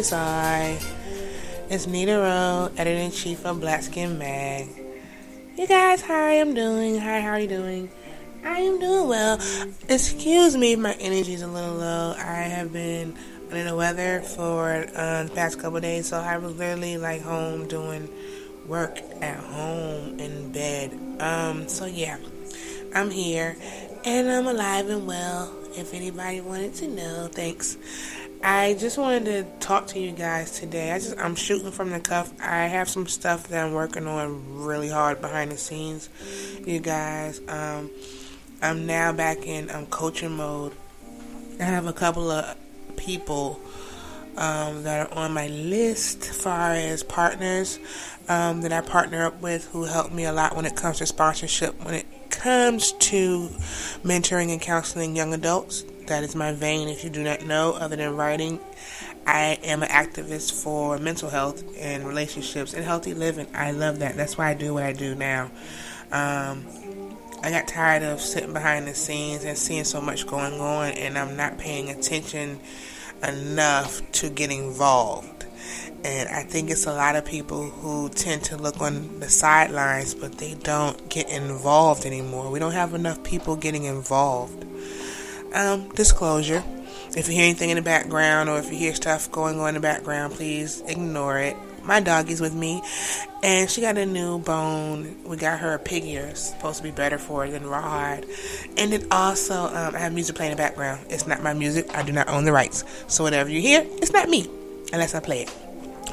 I. It's Nita Rowe, editor in chief of Black Skin Mag. You guys, how I am doing? Hi, how are you doing? I am doing well. Excuse me my energy is a little low. I have been under the weather for uh, the past couple days, so I was literally like home doing work at home in bed. Um, so yeah, I'm here and I'm alive and well if anybody wanted to know. Thanks. I just wanted to talk to you guys today. I just I'm shooting from the cuff. I have some stuff that I'm working on really hard behind the scenes. You guys, um, I'm now back in um, coaching mode. I have a couple of people um, that are on my list far as partners um, that I partner up with who help me a lot when it comes to sponsorship when it comes to mentoring and counseling young adults, that is my vein. If you do not know, other than writing, I am an activist for mental health and relationships and healthy living. I love that. That's why I do what I do now. Um, I got tired of sitting behind the scenes and seeing so much going on, and I'm not paying attention enough to get involved. And I think it's a lot of people who tend to look on the sidelines, but they don't get involved anymore. We don't have enough people getting involved. Um, disclosure if you hear anything in the background or if you hear stuff going on in the background, please ignore it. my doggy's with me, and she got a new bone. We got her a pig ear. supposed to be better for her than rawhide. And then also, um, I have music playing in the background. It's not my music. I do not own the rights. So whatever you hear, it's not me unless I play it.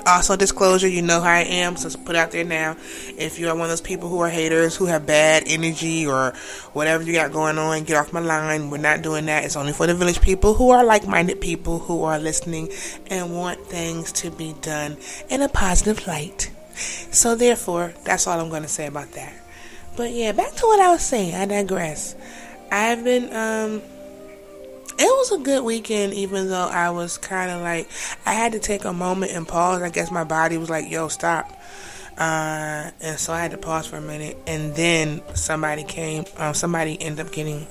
Also, disclosure, you know how I am, so put out there now. If you are one of those people who are haters, who have bad energy or whatever you got going on, get off my line. We're not doing that. It's only for the village people who are like minded people who are listening and want things to be done in a positive light. So, therefore, that's all I'm going to say about that. But yeah, back to what I was saying. I digress. I've been, um, it was a good weekend, even though I was kind of like, I had to take a moment and pause. I guess my body was like, yo, stop. Uh, and so I had to pause for a minute. And then somebody came, um, somebody ended up getting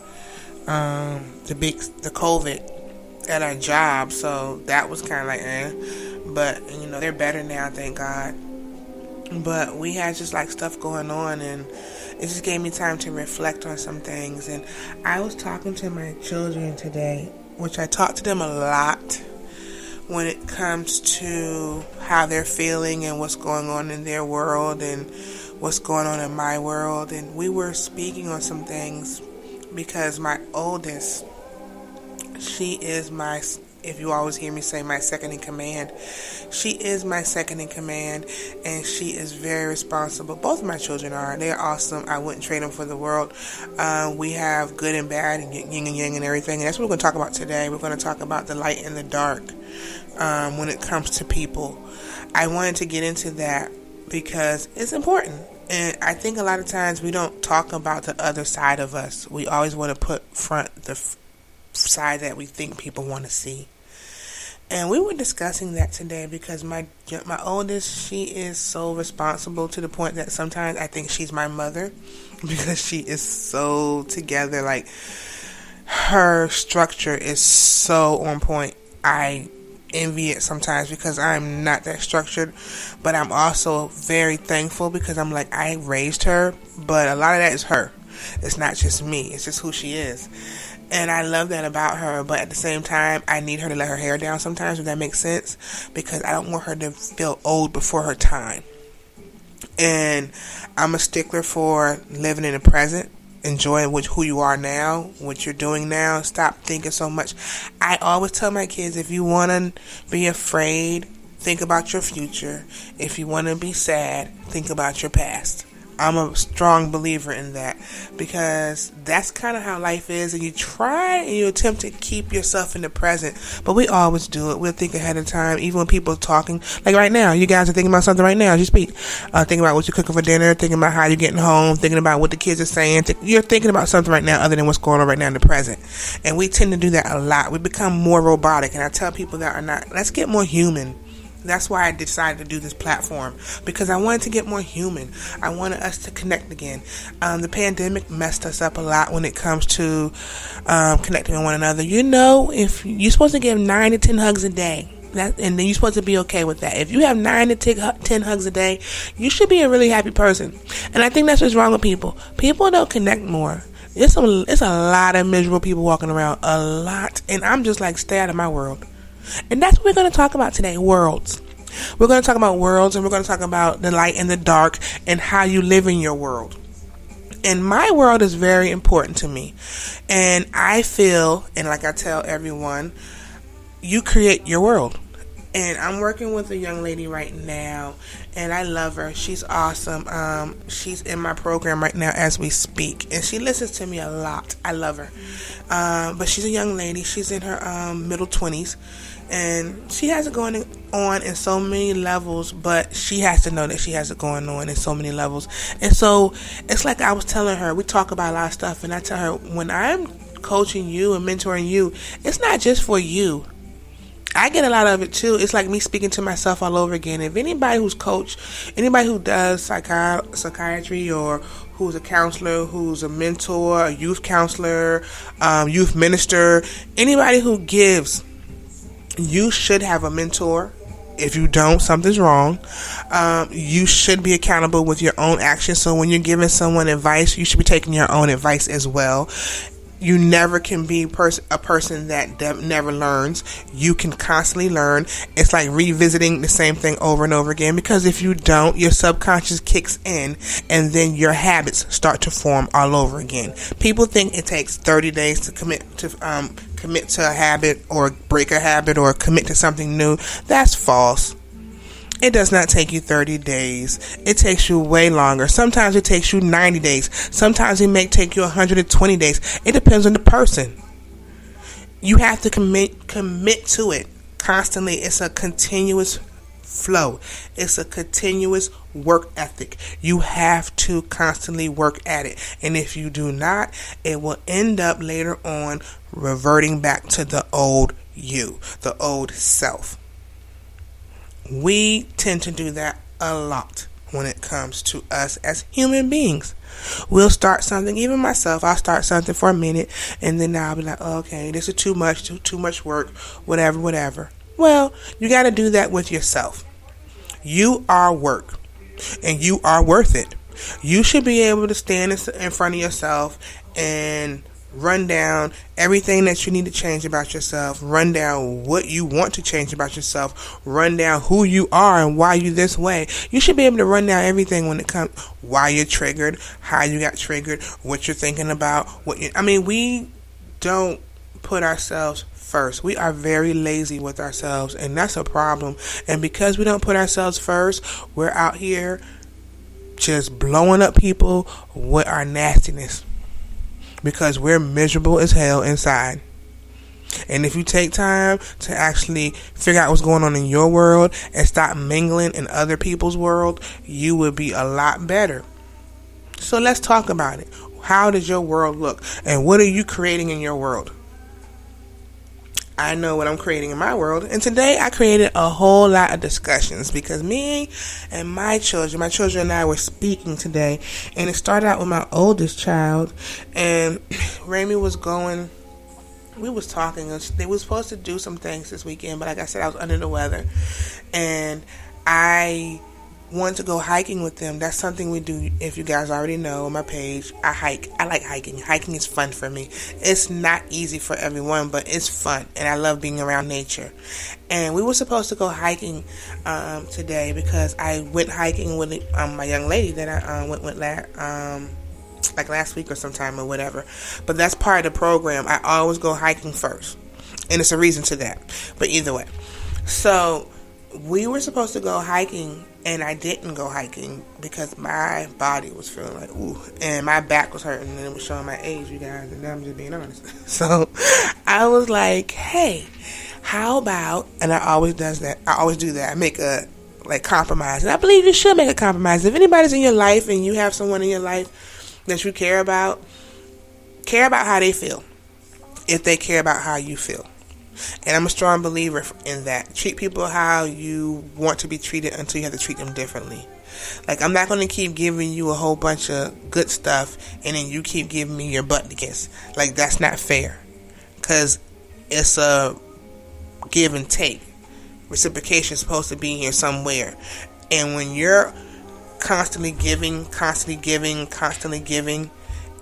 um, the big, the COVID at our job. So that was kind of like, eh. But, you know, they're better now, thank God. But we had just like stuff going on and it just gave me time to reflect on some things. And I was talking to my children today, which I talk to them a lot when it comes to how they're feeling and what's going on in their world and what's going on in my world. And we were speaking on some things because my oldest, she is my if you always hear me say my second in command, she is my second in command, and she is very responsible. Both of my children are. They're awesome. I wouldn't trade them for the world. Uh, we have good and bad, and yin and yang, and everything. And that's what we're going to talk about today. We're going to talk about the light and the dark um, when it comes to people. I wanted to get into that because it's important. And I think a lot of times we don't talk about the other side of us. We always want to put front the f- side that we think people want to see. And we were discussing that today because my my oldest, she is so responsible to the point that sometimes I think she's my mother because she is so together. Like her structure is so on point. I envy it sometimes because I'm not that structured, but I'm also very thankful because I'm like I raised her, but a lot of that is her. It's not just me. It's just who she is. And I love that about her, but at the same time, I need her to let her hair down sometimes, if that makes sense, because I don't want her to feel old before her time. And I'm a stickler for living in the present, enjoying who you are now, what you're doing now. Stop thinking so much. I always tell my kids if you want to be afraid, think about your future. If you want to be sad, think about your past. I'm a strong believer in that because that's kind of how life is, and you try and you attempt to keep yourself in the present, but we always do it. We'll think ahead of time, even when people are talking. Like right now, you guys are thinking about something right now as you speak. Uh, thinking about what you're cooking for dinner, thinking about how you're getting home, thinking about what the kids are saying. You're thinking about something right now other than what's going on right now in the present. And we tend to do that a lot. We become more robotic, and I tell people that are not, let's get more human that's why I decided to do this platform because I wanted to get more human. I wanted us to connect again. Um, the pandemic messed us up a lot when it comes to um, connecting with one another. You know, if you're supposed to give nine to ten hugs a day, that, and then you're supposed to be okay with that. If you have nine to ten hugs a day, you should be a really happy person. And I think that's what's wrong with people. People don't connect more. It's a, it's a lot of miserable people walking around, a lot. And I'm just like, stay out of my world. And that's what we're going to talk about today worlds. We're going to talk about worlds and we're going to talk about the light and the dark and how you live in your world. And my world is very important to me. And I feel, and like I tell everyone, you create your world. And I'm working with a young lady right now, and I love her. She's awesome. Um, she's in my program right now as we speak, and she listens to me a lot. I love her. Um, but she's a young lady. She's in her um, middle 20s and she has it going on in so many levels but she has to know that she has it going on in so many levels and so it's like i was telling her we talk about a lot of stuff and i tell her when i'm coaching you and mentoring you it's not just for you I get a lot of it too. It's like me speaking to myself all over again. If anybody who's coach, anybody who does psychi- psychiatry or who's a counselor, who's a mentor, a youth counselor, um, youth minister, anybody who gives you should have a mentor. If you don't, something's wrong. Um, you should be accountable with your own actions. So when you're giving someone advice, you should be taking your own advice as well. You never can be pers- a person that de- never learns. You can constantly learn. It's like revisiting the same thing over and over again because if you don't, your subconscious kicks in and then your habits start to form all over again. People think it takes 30 days to commit to um, commit to a habit or break a habit or commit to something new. That's false. It does not take you 30 days. It takes you way longer. Sometimes it takes you 90 days. Sometimes it may take you 120 days. It depends on the person. You have to commit commit to it constantly. It's a continuous flow. It's a continuous work ethic. You have to constantly work at it. And if you do not, it will end up later on reverting back to the old you, the old self. We tend to do that a lot when it comes to us as human beings. We'll start something, even myself, I'll start something for a minute and then I'll be like, okay, this is too much, too, too much work, whatever, whatever. Well, you got to do that with yourself. You are work and you are worth it. You should be able to stand in front of yourself and run down everything that you need to change about yourself, run down what you want to change about yourself, run down who you are and why you this way. You should be able to run down everything when it comes why you're triggered, how you got triggered, what you're thinking about, what you I mean, we don't put ourselves first. We are very lazy with ourselves and that's a problem. And because we don't put ourselves first, we're out here just blowing up people with our nastiness because we're miserable as hell inside. And if you take time to actually figure out what's going on in your world and stop mingling in other people's world, you will be a lot better. So let's talk about it. How does your world look? And what are you creating in your world? I know what I'm creating in my world. And today I created a whole lot of discussions because me and my children, my children and I were speaking today. And it started out with my oldest child. And Rami was going, we was talking. They were supposed to do some things this weekend, but like I said, I was under the weather. And I want to go hiking with them, that's something we do. If you guys already know on my page, I hike. I like hiking. Hiking is fun for me. It's not easy for everyone, but it's fun, and I love being around nature. And we were supposed to go hiking um, today because I went hiking with um, my young lady that I uh, went with last. Um, like last week or sometime or whatever. But that's part of the program. I always go hiking first. And it's a reason to that. But either way. So we were supposed to go hiking and I didn't go hiking because my body was feeling like ooh, and my back was hurting, and it was showing my age, you guys. And I'm just being honest. So I was like, hey, how about? And I always does that. I always do that. I make a like compromise, and I believe you should make a compromise. If anybody's in your life and you have someone in your life that you care about, care about how they feel. If they care about how you feel. And I'm a strong believer in that. Treat people how you want to be treated until you have to treat them differently. Like, I'm not going to keep giving you a whole bunch of good stuff and then you keep giving me your butt to kiss. Like, that's not fair. Because it's a give and take. Reciprocation is supposed to be here somewhere. And when you're constantly giving, constantly giving, constantly giving,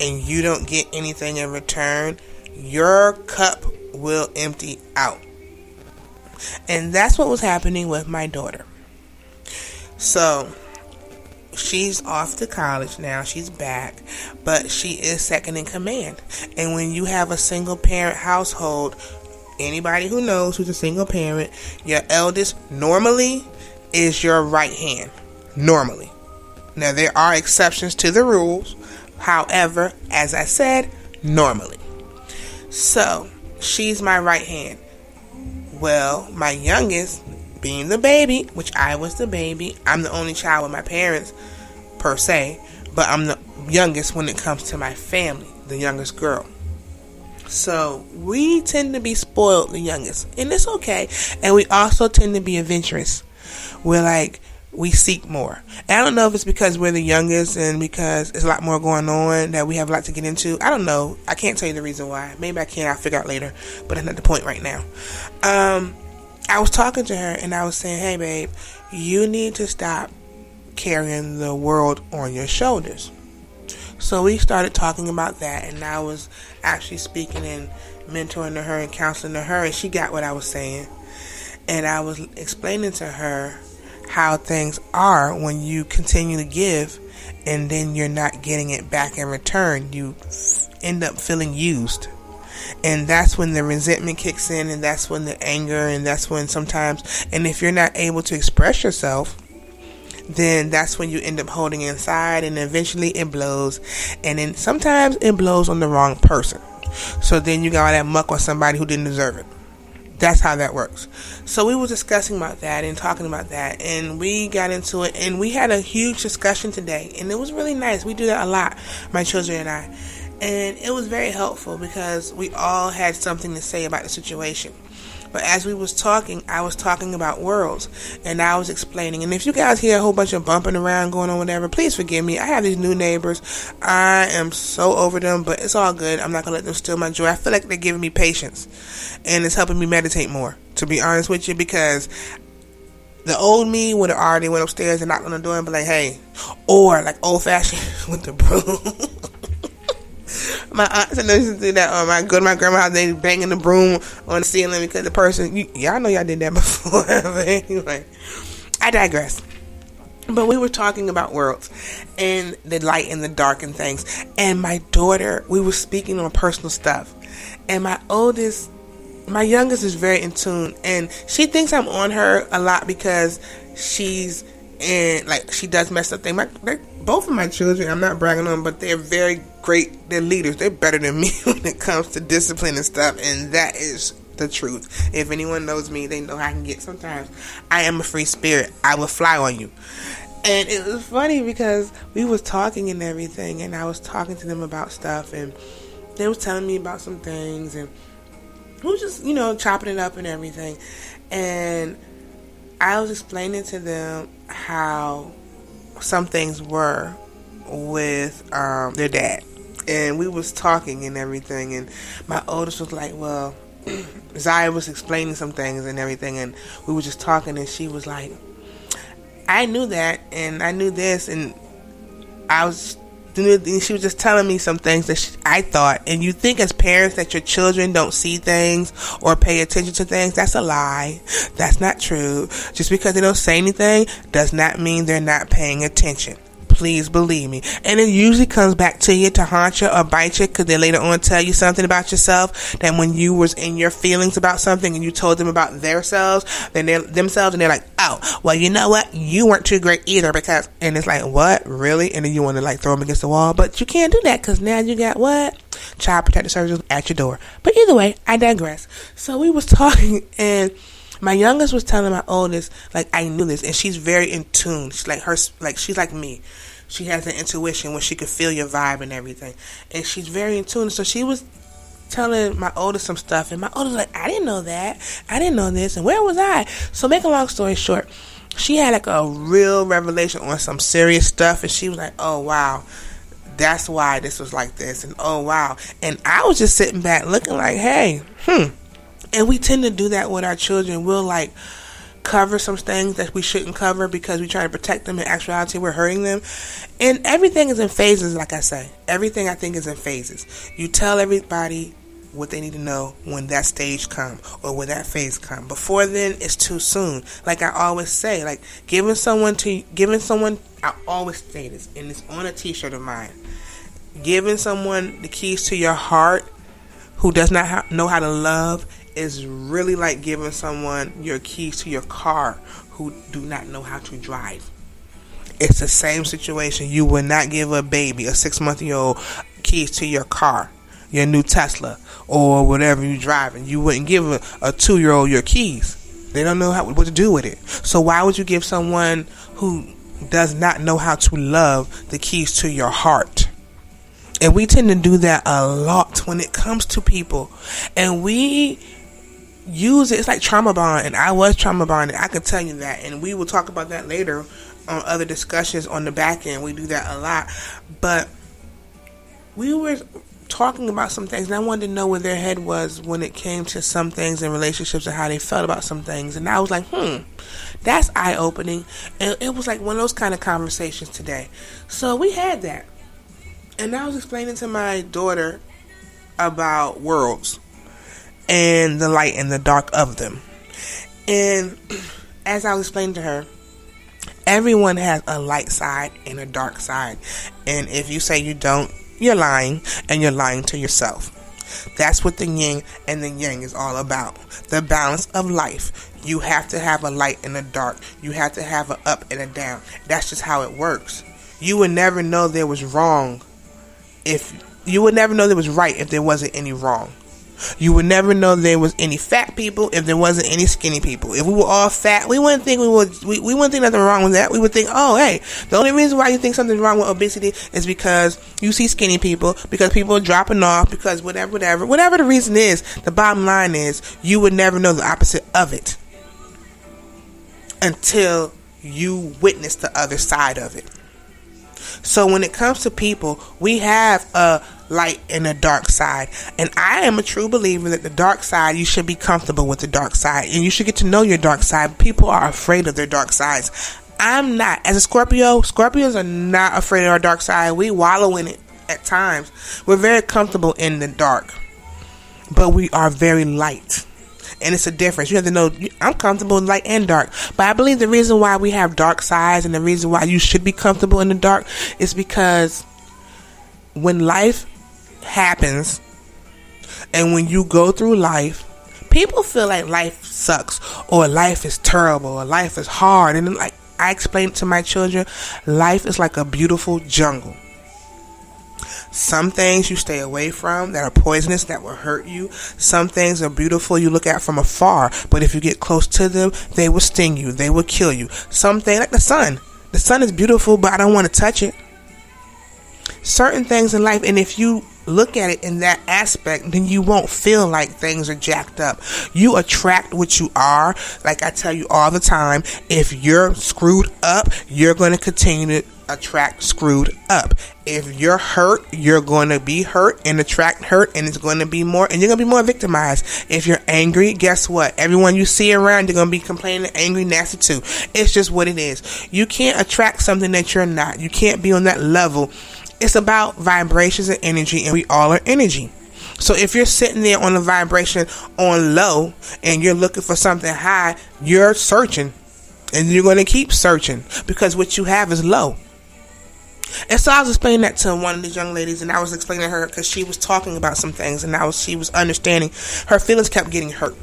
and you don't get anything in return, your cup will empty out. And that's what was happening with my daughter. So, she's off to college now. She's back, but she is second in command. And when you have a single parent household, anybody who knows who's a single parent, your eldest normally is your right hand. Normally. Now, there are exceptions to the rules. However, as I said, normally. So, she's my right hand. Well, my youngest, being the baby, which I was the baby, I'm the only child with my parents, per se, but I'm the youngest when it comes to my family, the youngest girl. So we tend to be spoiled, the youngest, and it's okay. And we also tend to be adventurous. We're like, we seek more. And I don't know if it's because we're the youngest and because there's a lot more going on that we have a lot to get into. I don't know. I can't tell you the reason why. Maybe I can. I'll figure out later. But that's not the point right now. Um, I was talking to her and I was saying, hey, babe, you need to stop carrying the world on your shoulders. So we started talking about that, and I was actually speaking and mentoring to her and counseling to her, and she got what I was saying. And I was explaining to her how things are when you continue to give and then you're not getting it back in return. You end up feeling used. And that's when the resentment kicks in, and that's when the anger, and that's when sometimes, and if you're not able to express yourself, then that's when you end up holding inside, and eventually it blows. And then sometimes it blows on the wrong person. So then you got all that muck on somebody who didn't deserve it. That's how that works. So we were discussing about that and talking about that, and we got into it, and we had a huge discussion today, and it was really nice. We do that a lot, my children and I, and it was very helpful because we all had something to say about the situation. But as we was talking, I was talking about worlds, and I was explaining. And if you guys hear a whole bunch of bumping around going on, whatever, please forgive me. I have these new neighbors. I am so over them, but it's all good. I'm not gonna let them steal my joy. I feel like they're giving me patience, and it's helping me meditate more. To be honest with you, because the old me would have already went upstairs and knocked on the door and be like, "Hey," or like old fashioned with the broom. My aunts and to do that. Um, I go to my grandma's house, they banging the broom on the ceiling because the person, you, y'all know y'all did that before. but anyway, I digress. But we were talking about worlds and the light and the dark and things. And my daughter, we were speaking on personal stuff. And my oldest, my youngest is very in tune. And she thinks I'm on her a lot because she's and like she does mess up things. My, both of my children, I'm not bragging on them, but they're very great. They're leaders. They're better than me when it comes to discipline and stuff, and that is the truth. If anyone knows me, they know I can get. Sometimes I am a free spirit. I will fly on you. And it was funny because we was talking and everything, and I was talking to them about stuff, and they was telling me about some things, and we was just you know chopping it up and everything, and I was explaining to them how some things were with um, their dad, and we was talking and everything, and my oldest was like, "Well." Zaya was explaining some things and everything, and we were just talking, and she was like, "I knew that, and I knew this, and I was she was just telling me some things that she, I thought, and you think as parents that your children don't see things or pay attention to things. That's a lie. That's not true. Just because they don't say anything does not mean they're not paying attention. Please believe me. And it usually comes back to you to haunt you or bite you because they later on tell you something about yourself that when you was in your feelings about something and you told them about themselves, then they themselves and they're like, oh, well, you know what? You weren't too great either because, and it's like, what? Really? And then you want to like throw them against the wall, but you can't do that because now you got what? Child protective services at your door. But either way, I digress. So we was talking and my youngest was telling my oldest, like I knew this, and she's very in tune. She's like her, like she's like me. She has an intuition where she could feel your vibe and everything, and she's very in tune. So she was telling my oldest some stuff, and my oldest like, I didn't know that, I didn't know this, and where was I? So make a long story short, she had like a real revelation on some serious stuff, and she was like, oh wow that's why this was like this and oh wow and i was just sitting back looking like hey hmm and we tend to do that with our children. We'll like cover some things that we shouldn't cover because we try to protect them. In actuality, we're hurting them. And everything is in phases, like I say. Everything I think is in phases. You tell everybody what they need to know when that stage come or when that phase come. Before then, it's too soon. Like I always say, like giving someone to giving someone. I always say this, and it's on a T-shirt of mine. Giving someone the keys to your heart who does not ha- know how to love is really like giving someone your keys to your car who do not know how to drive. It's the same situation. You would not give a baby, a six month old, keys to your car, your new Tesla, or whatever you're driving. You wouldn't give a, a two year old your keys. They don't know how, what to do with it. So why would you give someone who does not know how to love the keys to your heart? And we tend to do that a lot when it comes to people. And we use it. It's like trauma bond, and I was trauma bonded. I can tell you that, and we will talk about that later on other discussions on the back end. We do that a lot, but we were talking about some things, and I wanted to know where their head was when it came to some things in relationships and how they felt about some things. And I was like, hmm, that's eye opening. And it was like one of those kind of conversations today. So we had that. And I was explaining to my daughter about worlds and the light and the dark of them. And as I was explaining to her, everyone has a light side and a dark side. And if you say you don't, you're lying and you're lying to yourself. That's what the yin and the yang is all about. The balance of life. You have to have a light and a dark. You have to have an up and a down. That's just how it works. You would never know there was wrong if you would never know there was right if there wasn't any wrong. You would never know there was any fat people if there wasn't any skinny people. If we were all fat, we wouldn't think we would we, we wouldn't think nothing wrong with that. We would think, oh hey, the only reason why you think something's wrong with obesity is because you see skinny people, because people are dropping off, because whatever, whatever, whatever the reason is. The bottom line is you would never know the opposite of it until you witness the other side of it. So when it comes to people, we have a light and a dark side. And I am a true believer that the dark side, you should be comfortable with the dark side and you should get to know your dark side. People are afraid of their dark sides. I'm not. As a Scorpio, Scorpios are not afraid of our dark side. We wallow in it at times. We're very comfortable in the dark, but we are very light and it's a difference. You have to know I'm comfortable in light and dark. But I believe the reason why we have dark sides and the reason why you should be comfortable in the dark is because when life happens and when you go through life, people feel like life sucks or life is terrible or life is hard. And like I explain to my children, life is like a beautiful jungle. Some things you stay away from that are poisonous that will hurt you. Some things are beautiful you look at from afar, but if you get close to them, they will sting you. They will kill you. Some things like the sun. The sun is beautiful, but I don't want to touch it. Certain things in life, and if you look at it in that aspect, then you won't feel like things are jacked up. You attract what you are. Like I tell you all the time, if you're screwed up, you're going to continue attract screwed up. If you're hurt, you're going to be hurt and attract hurt, and it's going to be more, and you're going to be more victimized. If you're angry, guess what? Everyone you see around, you're going to be complaining, angry, nasty too. It's just what it is. You can't attract something that you're not. You can't be on that level. It's about vibrations and energy, and we all are energy. So if you're sitting there on a vibration on low and you're looking for something high, you're searching and you're going to keep searching because what you have is low. And so I was explaining that to one of these young ladies, and I was explaining to her because she was talking about some things, and I was she was understanding. Her feelings kept getting hurt.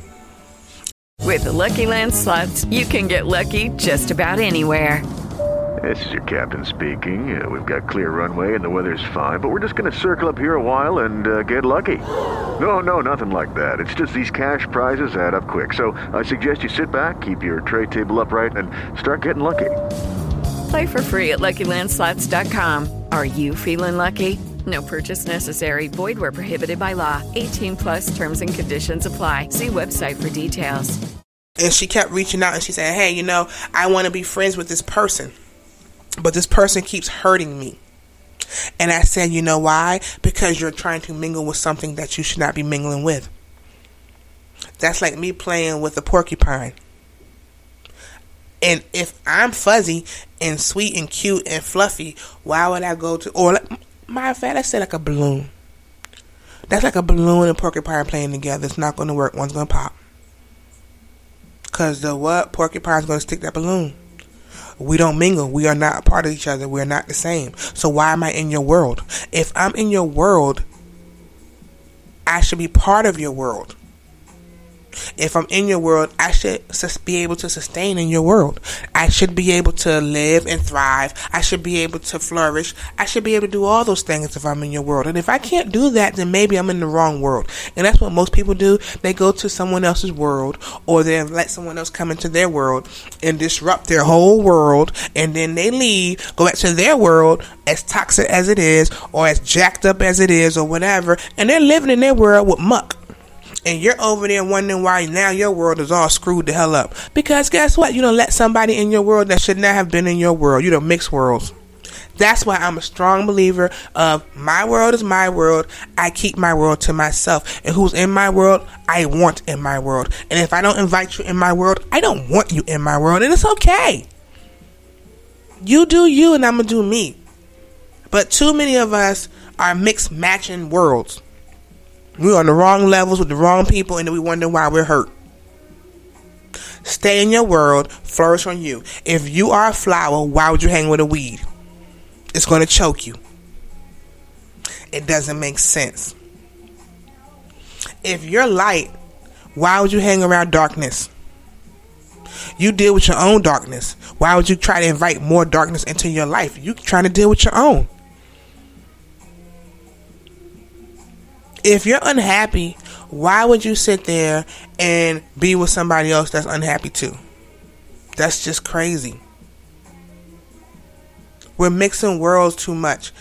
With the Lucky Land slots, you can get lucky just about anywhere. This is your captain speaking. Uh, we've got clear runway and the weather's fine, but we're just going to circle up here a while and uh, get lucky. No, no, nothing like that. It's just these cash prizes add up quick. So I suggest you sit back, keep your tray table upright, and start getting lucky. Play for free at LuckyLandSlots.com. Are you feeling lucky? No purchase necessary. Void where prohibited by law. 18 plus terms and conditions apply. See website for details. And she kept reaching out and she said, Hey, you know, I want to be friends with this person, but this person keeps hurting me. And I said, You know why? Because you're trying to mingle with something that you should not be mingling with. That's like me playing with a porcupine. And if I'm fuzzy and sweet and cute and fluffy, why would I go to or like, of fact, let's say like a balloon. That's like a balloon and porcupine playing together. It's not going to work. One's going to pop. Cause the what porcupine's going to stick that balloon. We don't mingle. We are not a part of each other. We are not the same. So why am I in your world? If I'm in your world, I should be part of your world. If I'm in your world, I should be able to sustain in your world. I should be able to live and thrive. I should be able to flourish. I should be able to do all those things if I'm in your world. And if I can't do that, then maybe I'm in the wrong world. And that's what most people do. They go to someone else's world or they let someone else come into their world and disrupt their whole world. And then they leave, go back to their world as toxic as it is or as jacked up as it is or whatever. And they're living in their world with muck and you're over there wondering why now your world is all screwed the hell up. Because guess what? You don't let somebody in your world that should not have been in your world. You don't mix worlds. That's why I'm a strong believer of my world is my world. I keep my world to myself. And who's in my world, I want in my world. And if I don't invite you in my world, I don't want you in my world. And it's okay. You do you and I'm going to do me. But too many of us are mixed matching worlds. We're on the wrong levels with the wrong people, and we wonder why we're hurt. Stay in your world, flourish on you. If you are a flower, why would you hang with a weed? It's going to choke you. It doesn't make sense. If you're light, why would you hang around darkness? You deal with your own darkness. Why would you try to invite more darkness into your life? You trying to deal with your own. If you're unhappy, why would you sit there and be with somebody else that's unhappy too? That's just crazy. We're mixing worlds too much.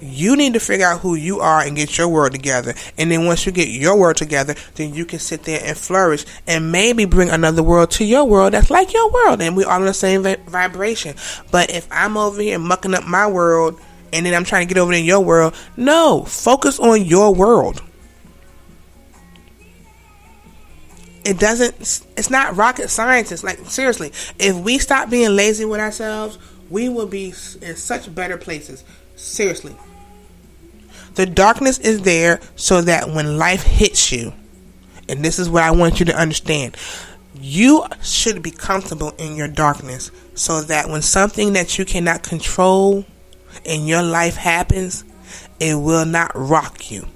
You need to figure out who you are and get your world together. And then once you get your world together, then you can sit there and flourish and maybe bring another world to your world that's like your world. And we're all in the same vibration. But if I'm over here mucking up my world and then I'm trying to get over in your world, no, focus on your world. It doesn't, it's not rocket science. like, seriously, if we stop being lazy with ourselves, we will be in such better places. Seriously. The darkness is there so that when life hits you, and this is what I want you to understand, you should be comfortable in your darkness so that when something that you cannot control in your life happens, it will not rock you.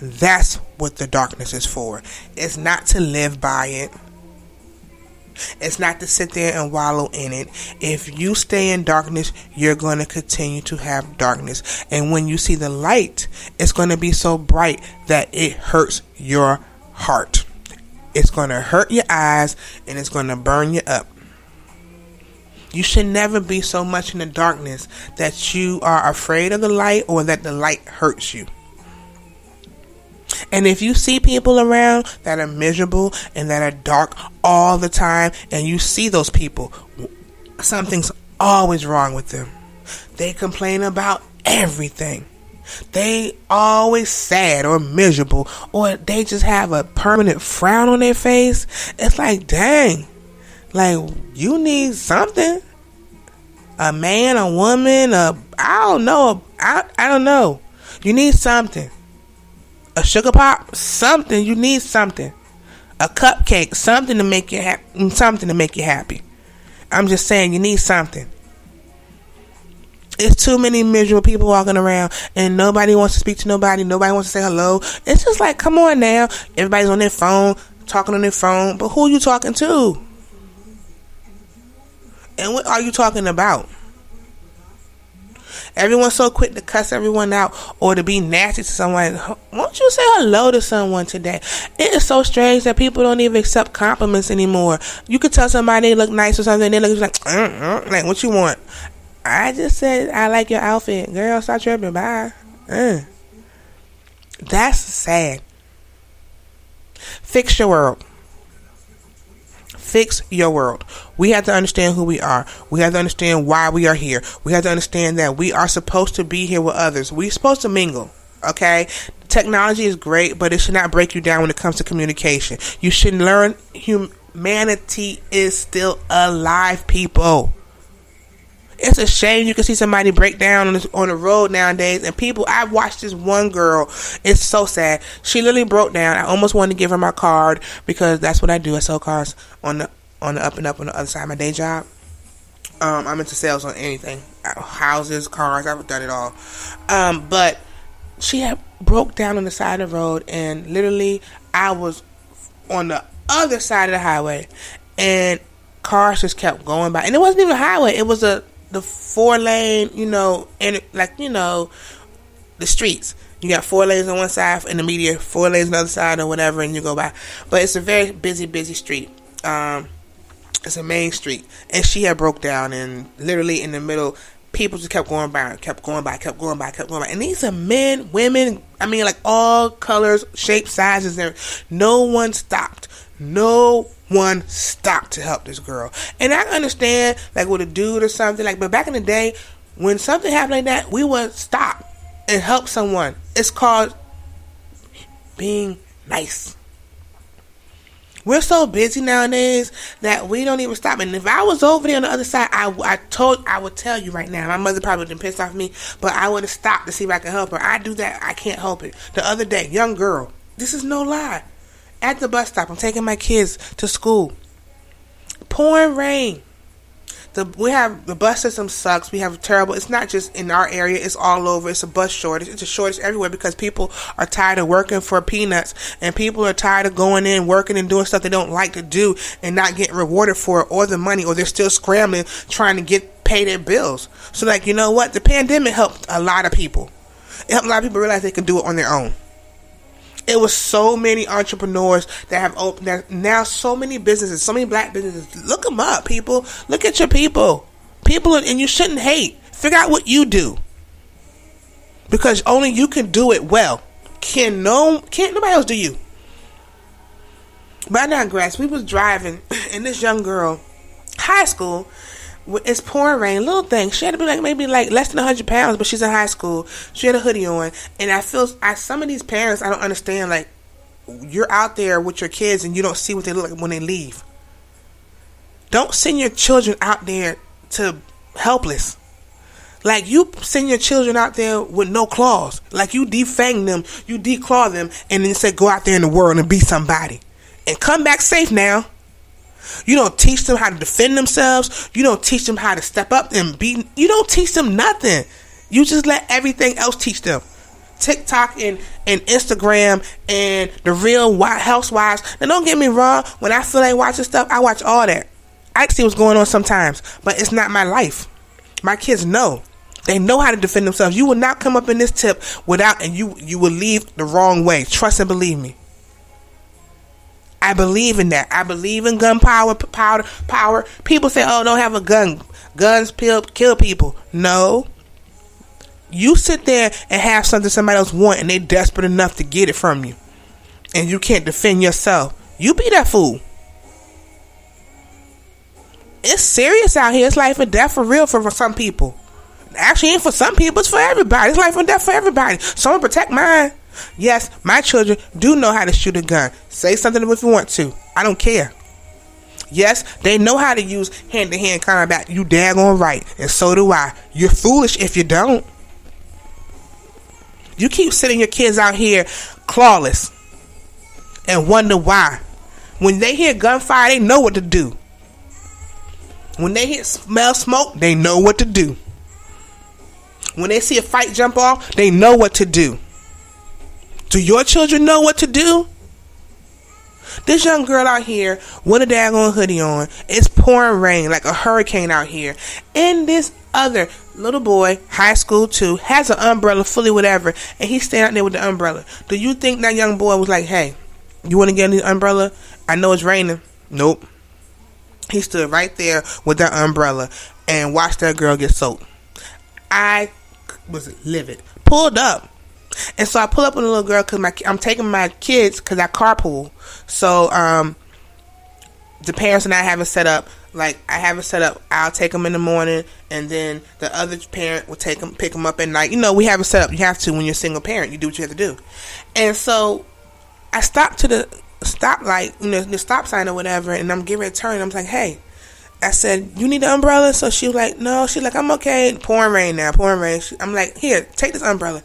That's what the darkness is for. It's not to live by it. It's not to sit there and wallow in it. If you stay in darkness, you're going to continue to have darkness. And when you see the light, it's going to be so bright that it hurts your heart. It's going to hurt your eyes and it's going to burn you up. You should never be so much in the darkness that you are afraid of the light or that the light hurts you. And if you see people around that are miserable and that are dark all the time, and you see those people, something's always wrong with them. They complain about everything. They always sad or miserable, or they just have a permanent frown on their face. It's like, dang, like you need something. A man, a woman, a I don't know, I I don't know. You need something a sugar pop, something. You need something. A cupcake, something to make you happy. Something to make you happy. I'm just saying, you need something. It's too many miserable people walking around, and nobody wants to speak to nobody. Nobody wants to say hello. It's just like, come on now. Everybody's on their phone, talking on their phone, but who are you talking to? And what are you talking about? Everyone's so quick to cuss everyone out or to be nasty to someone. Won't you say hello to someone today? It is so strange that people don't even accept compliments anymore. You could tell somebody they look nice or something, and they look like, mm, like what you want. I just said I like your outfit, girl. Stop tripping. Bye. Mm. That's sad. Fix your world fix your world. We have to understand who we are. We have to understand why we are here. We have to understand that we are supposed to be here with others. We're supposed to mingle. Okay? Technology is great, but it should not break you down when it comes to communication. You should learn humanity is still alive, people. It's a shame you can see somebody break down on the, on the road nowadays. And people, I watched this one girl. It's so sad. She literally broke down. I almost wanted to give her my card because that's what I do. I sell cars on the on the up and up on the other side of my day job. Um, I'm into sales on anything, houses, cars. I've done it all. Um, but she had broke down on the side of the road, and literally, I was on the other side of the highway, and cars just kept going by. And it wasn't even a highway; it was a the four lane, you know, and like you know, the streets. You got four lanes on one side in the media, four lanes on the other side, or whatever, and you go by. But it's a very busy, busy street. Um, it's a main street, and she had broke down, and literally in the middle, people just kept going by, kept going by, kept going by, kept going by. And these are men, women. I mean, like all colors, shapes, sizes. There, no one stopped. No one stop to help this girl. And I understand, like with a dude or something, like, but back in the day, when something happened like that, we would stop and help someone. It's called being nice. We're so busy nowadays that we don't even stop. And if I was over there on the other side, I, I told, I would tell you right now. My mother probably would pissed off me, but I would have stopped to see if I could help her. I do that. I can't help it. The other day, young girl, this is no lie. At the bus stop, I'm taking my kids to school. Pouring rain the we have the bus system sucks. We have terrible. It's not just in our area. It's all over. It's a bus shortage. It's a shortage everywhere because people are tired of working for peanuts and people are tired of going in, working and doing stuff they don't like to do and not getting rewarded for it or the money or they're still scrambling trying to get pay their bills. So like you know what, the pandemic helped a lot of people. It helped a lot of people realize they can do it on their own it was so many entrepreneurs that have opened that now so many businesses so many black businesses. Look them up people. Look at your people. People and you shouldn't hate. Figure out what you do. Because only you can do it well. Can no can't nobody else do you. But i digress. We was driving and this young girl high school it's pouring rain, little thing. She had to be like maybe like less than hundred pounds, but she's in high school. She had a hoodie on, and I feel I some of these parents I don't understand. Like you're out there with your kids and you don't see what they look like when they leave. Don't send your children out there to helpless. Like you send your children out there with no claws. Like you defang them, you declaw them, and then say go out there in the world and be somebody, and come back safe now. You don't teach them how to defend themselves. You don't teach them how to step up and be. You don't teach them nothing. You just let everything else teach them. TikTok and, and Instagram and the real housewives. Now, don't get me wrong. When I feel like watching stuff, I watch all that. I see what's going on sometimes, but it's not my life. My kids know. They know how to defend themselves. You will not come up in this tip without, and you you will leave the wrong way. Trust and believe me. I believe in that. I believe in gun power, power, power. People say, "Oh, don't have a gun. Guns kill kill people." No. You sit there and have something somebody else want, and they desperate enough to get it from you, and you can't defend yourself. You be that fool. It's serious out here. It's life and death for real for, some people. Actually, ain't for some people. It's for everybody. It's life and death for everybody. Someone protect mine. Yes, my children do know how to shoot a gun. Say something if you want to. I don't care. Yes, they know how to use hand to hand combat. You daggone right. And so do I. You're foolish if you don't. You keep sending your kids out here clawless and wonder why. When they hear gunfire, they know what to do. When they hear smell smoke, they know what to do. When they see a fight jump off, they know what to do. Do your children know what to do? This young girl out here with a daggone hoodie on. It's pouring rain like a hurricane out here. And this other little boy, high school too, has an umbrella, fully whatever, and he's standing out there with the umbrella. Do you think that young boy was like, hey, you want to get an umbrella? I know it's raining. Nope. He stood right there with that umbrella and watched that girl get soaked. I was livid. Pulled up and so I pull up on a little girl because my I'm taking my kids because I carpool. So um, the parents and I have it set up like I have it set up. I'll take them in the morning, and then the other parent will take them, pick them up at night. You know, we have it set up. You have to when you're a single parent. You do what you have to do. And so I stopped to the stop light, you know, the stop sign or whatever, and I'm giving a turn. I'm like, hey. I said, "You need an umbrella?" So she was like, "No." She's like, "I'm okay." Pouring rain now, pouring rain. I'm like, "Here, take this umbrella."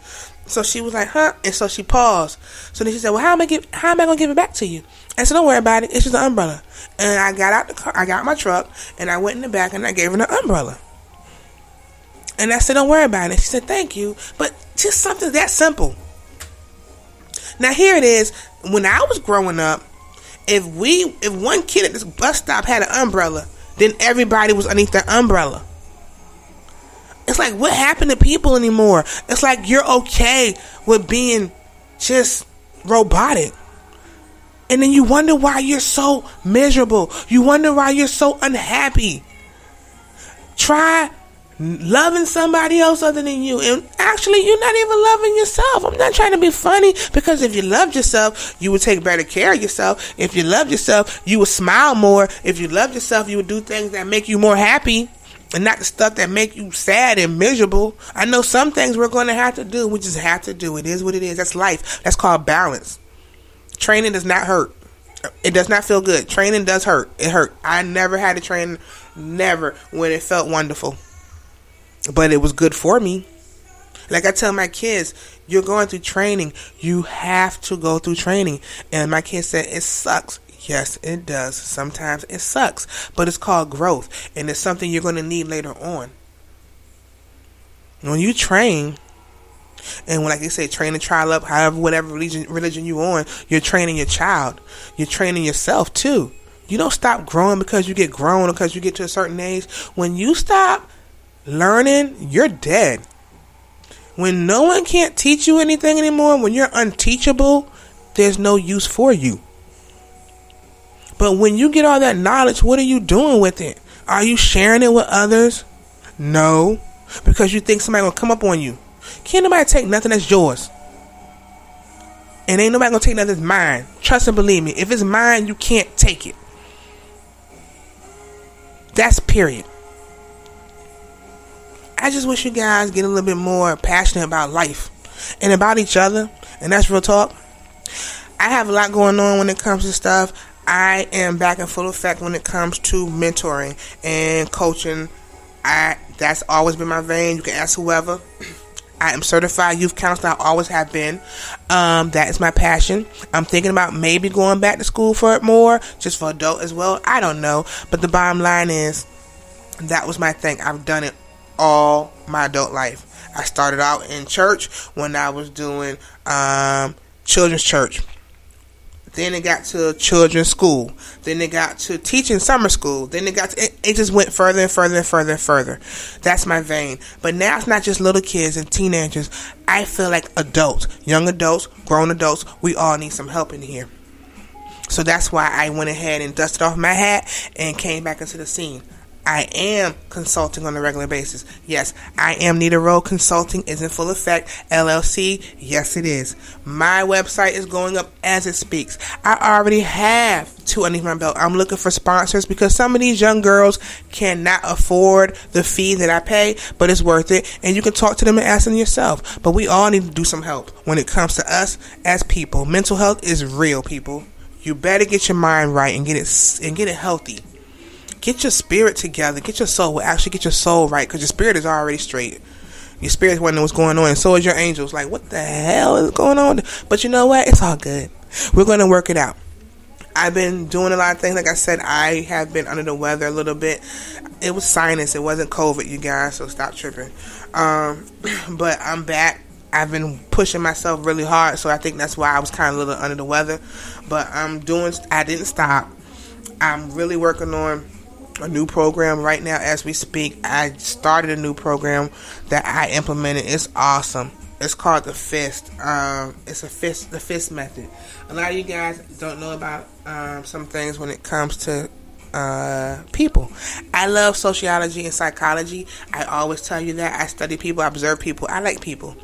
So she was like, huh? And so she paused. So then she said, well, how am I give, how am I gonna give it back to you? I said, don't worry about it. It's just an umbrella. And I got out the car, I got my truck, and I went in the back and I gave her the umbrella. And I said, don't worry about it. She said, thank you. But just something that simple. Now here it is. When I was growing up, if we, if one kid at this bus stop had an umbrella, then everybody was underneath that umbrella. It's like, what happened to people anymore? It's like you're okay with being just robotic. And then you wonder why you're so miserable. You wonder why you're so unhappy. Try loving somebody else other than you. And actually, you're not even loving yourself. I'm not trying to be funny because if you loved yourself, you would take better care of yourself. If you loved yourself, you would smile more. If you loved yourself, you would do things that make you more happy and not the stuff that make you sad and miserable. I know some things we're going to have to do. We just have to do. It is what it is. That's life. That's called balance. Training does not hurt. It does not feel good. Training does hurt. It hurt. I never had to train, never when it felt wonderful. But it was good for me. Like I tell my kids, you're going through training. You have to go through training. And my kids said, it sucks. Yes, it does. Sometimes it sucks. But it's called growth. And it's something you're going to need later on. When you train, and when, like they say, train a child up, however, whatever religion religion you on, you're training your child. You're training yourself too. You don't stop growing because you get grown or because you get to a certain age. When you stop learning, you're dead. When no one can't teach you anything anymore, when you're unteachable, there's no use for you. But when you get all that knowledge, what are you doing with it? Are you sharing it with others? No, because you think somebody gonna come up on you. Can't nobody take nothing that's yours. And ain't nobody gonna take nothing that's mine. Trust and believe me. If it's mine, you can't take it. That's period. I just wish you guys get a little bit more passionate about life and about each other. And that's real talk. I have a lot going on when it comes to stuff. I am back in full effect when it comes to mentoring and coaching. I that's always been my vein. You can ask whoever. I am certified youth counselor. I always have been. Um, that is my passion. I'm thinking about maybe going back to school for it more, just for adult as well. I don't know, but the bottom line is that was my thing. I've done it all my adult life. I started out in church when I was doing um, children's church. Then it got to children's school. Then it got to teaching summer school. Then it got to, it, it just went further and further and further and further. That's my vein. But now it's not just little kids and teenagers. I feel like adults, young adults, grown adults, we all need some help in here. So that's why I went ahead and dusted off my hat and came back into the scene. I am consulting on a regular basis. Yes, I am Nita Rowe Consulting is in full effect. LLC, yes it is. My website is going up as it speaks. I already have two underneath my belt. I'm looking for sponsors because some of these young girls cannot afford the fee that I pay, but it's worth it. And you can talk to them and ask them yourself. But we all need to do some help when it comes to us as people. Mental health is real, people. You better get your mind right and get it and get it healthy get your spirit together, get your soul. Actually, get your soul right because your spirit is already straight. Your spirit's wondering what's going on, and so is your angels. Like, what the hell is going on? But you know what? It's all good. We're going to work it out. I've been doing a lot of things. Like I said, I have been under the weather a little bit. It was sinus. It wasn't COVID, you guys. So stop tripping. Um, but I'm back. I've been pushing myself really hard, so I think that's why I was kind of a little under the weather. But I'm doing. I didn't stop. I'm really working on a new program right now as we speak. I started a new program that I implemented. It's awesome. It's called the Fist. Um, it's a fist, the Fist method. A lot of you guys don't know about um, some things when it comes to uh, people. I love sociology and psychology. I always tell you that. I study people, I observe people. I like people,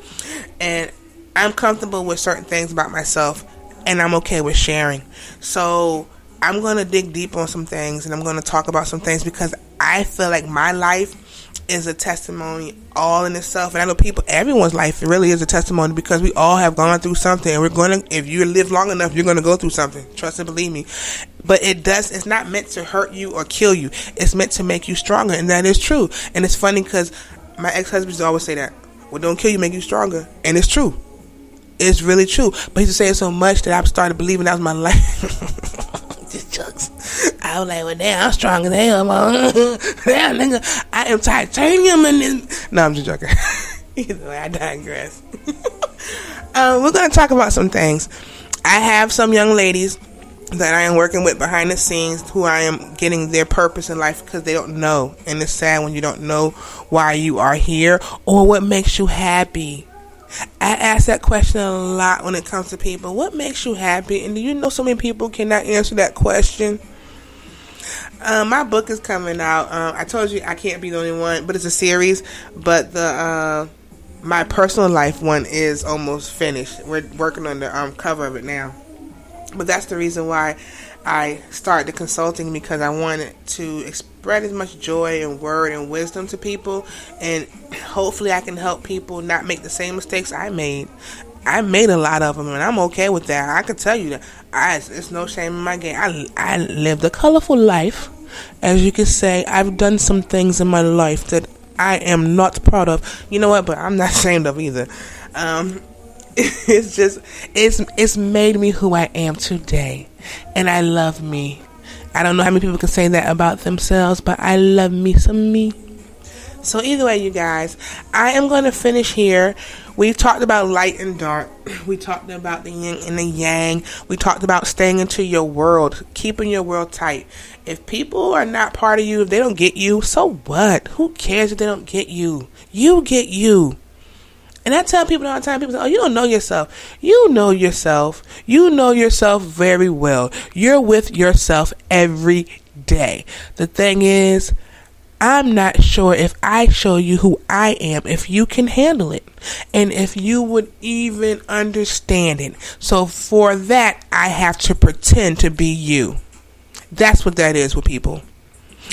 and I'm comfortable with certain things about myself, and I'm okay with sharing. So I'm going to dig deep on some things and I'm going to talk about some things because I feel like my life is a testimony all in itself. And I know people, everyone's life really is a testimony because we all have gone through something. And we're going to, if you live long enough, you're going to go through something. Trust and believe me. But it does, it's not meant to hurt you or kill you. It's meant to make you stronger. And that is true. And it's funny because my ex husband always say that. Well, don't kill you make you stronger. And it's true. It's really true. But he's saying so much that I've started believing that was my life. I was like, well, damn, I'm strong as hell, man. damn, nigga, I am titanium in this. No, I'm just joking. Either way, I digress. um, we're going to talk about some things. I have some young ladies that I am working with behind the scenes who I am getting their purpose in life because they don't know. And it's sad when you don't know why you are here or what makes you happy. I ask that question a lot when it comes to people. What makes you happy? And do you know so many people cannot answer that question? Um, my book is coming out. Um, I told you I can't be the only one, but it's a series. But the uh, my personal life one is almost finished. We're working on the um, cover of it now. But that's the reason why I started the consulting because I wanted to spread as much joy and word and wisdom to people, and hopefully I can help people not make the same mistakes I made. I made a lot of them, and I'm okay with that. I can tell you that. I, it's no shame in my game. I, I lived a colorful life. As you can say, I've done some things in my life that I am not proud of. You know what? But I'm not ashamed of either. Um, it's just it's it's made me who I am today, and I love me. I don't know how many people can say that about themselves, but I love me some me. So either way, you guys, I am going to finish here. We've talked about light and dark. We talked about the yin and the yang. We talked about staying into your world, keeping your world tight. If people are not part of you, if they don't get you, so what? Who cares if they don't get you? You get you. And I tell people all the time, people say, oh, you don't know yourself. You know yourself. You know yourself very well. You're with yourself every day. The thing is, I'm not sure if I show you who I am, if you can handle it, and if you would even understand it. So for that, I have to pretend to be you. That's what that is with people.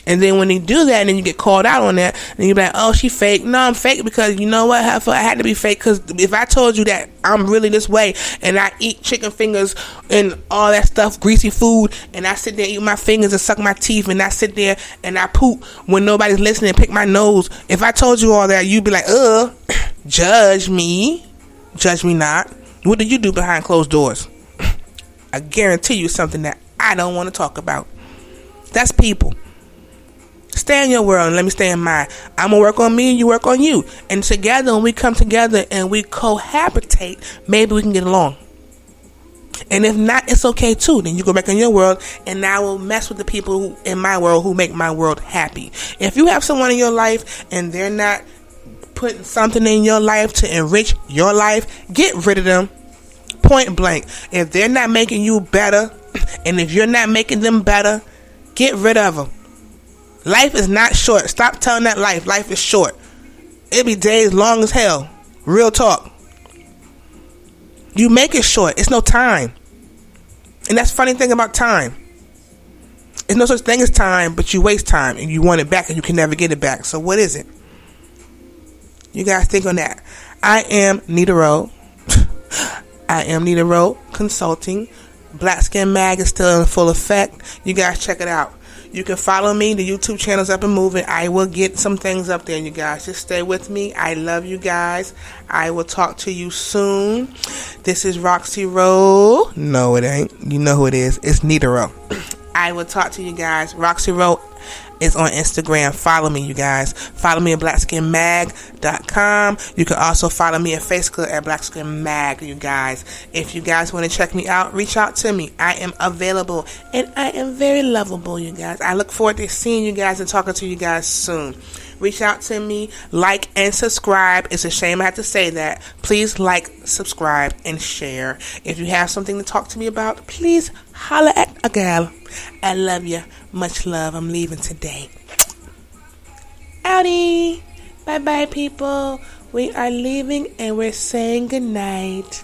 And then when you do that, and then you get called out on that, and you're like, "Oh, she fake." No, I'm fake because you know what? I had to be fake because if I told you that I'm really this way, and I eat chicken fingers and all that stuff, greasy food, and I sit there eat my fingers and suck my teeth, and I sit there and I poop when nobody's listening, and pick my nose. If I told you all that, you'd be like, "Uh, judge me, judge me not." What do you do behind closed doors? I guarantee you something that I don't want to talk about. That's people. Stay in your world and let me stay in mine. I'm gonna work on me and you work on you. And together, when we come together and we cohabitate, maybe we can get along. And if not, it's okay too. Then you go back in your world, and I will mess with the people who, in my world who make my world happy. If you have someone in your life and they're not putting something in your life to enrich your life, get rid of them. Point blank. If they're not making you better, and if you're not making them better, get rid of them. Life is not short. Stop telling that life. Life is short. It be days long as hell. Real talk. You make it short. It's no time. And that's funny thing about time. There's no such thing as time, but you waste time and you want it back and you can never get it back. So what is it? You guys think on that. I am Nita Rowe. I am Nita Rowe Consulting. Black Skin Mag is still in full effect. You guys check it out. You can follow me. The YouTube channel's up and moving. I will get some things up there, you guys. Just stay with me. I love you guys. I will talk to you soon. This is Roxy Rowe. No, it ain't. You know who it is. It's Nita Rowe. I will talk to you guys. Roxy Rowe is on Instagram. Follow me, you guys. Follow me at blackskinmag.com. You can also follow me at Facebook at blackskinmag, you guys. If you guys want to check me out, reach out to me. I am available and I am very lovable, you guys. I look forward to seeing you guys and talking to you guys soon reach out to me, like and subscribe. It's a shame I have to say that. Please like, subscribe, and share. If you have something to talk to me about, please holla at a gal. I love you. Much love. I'm leaving today. Outie. Bye bye, people. We are leaving and we're saying goodnight.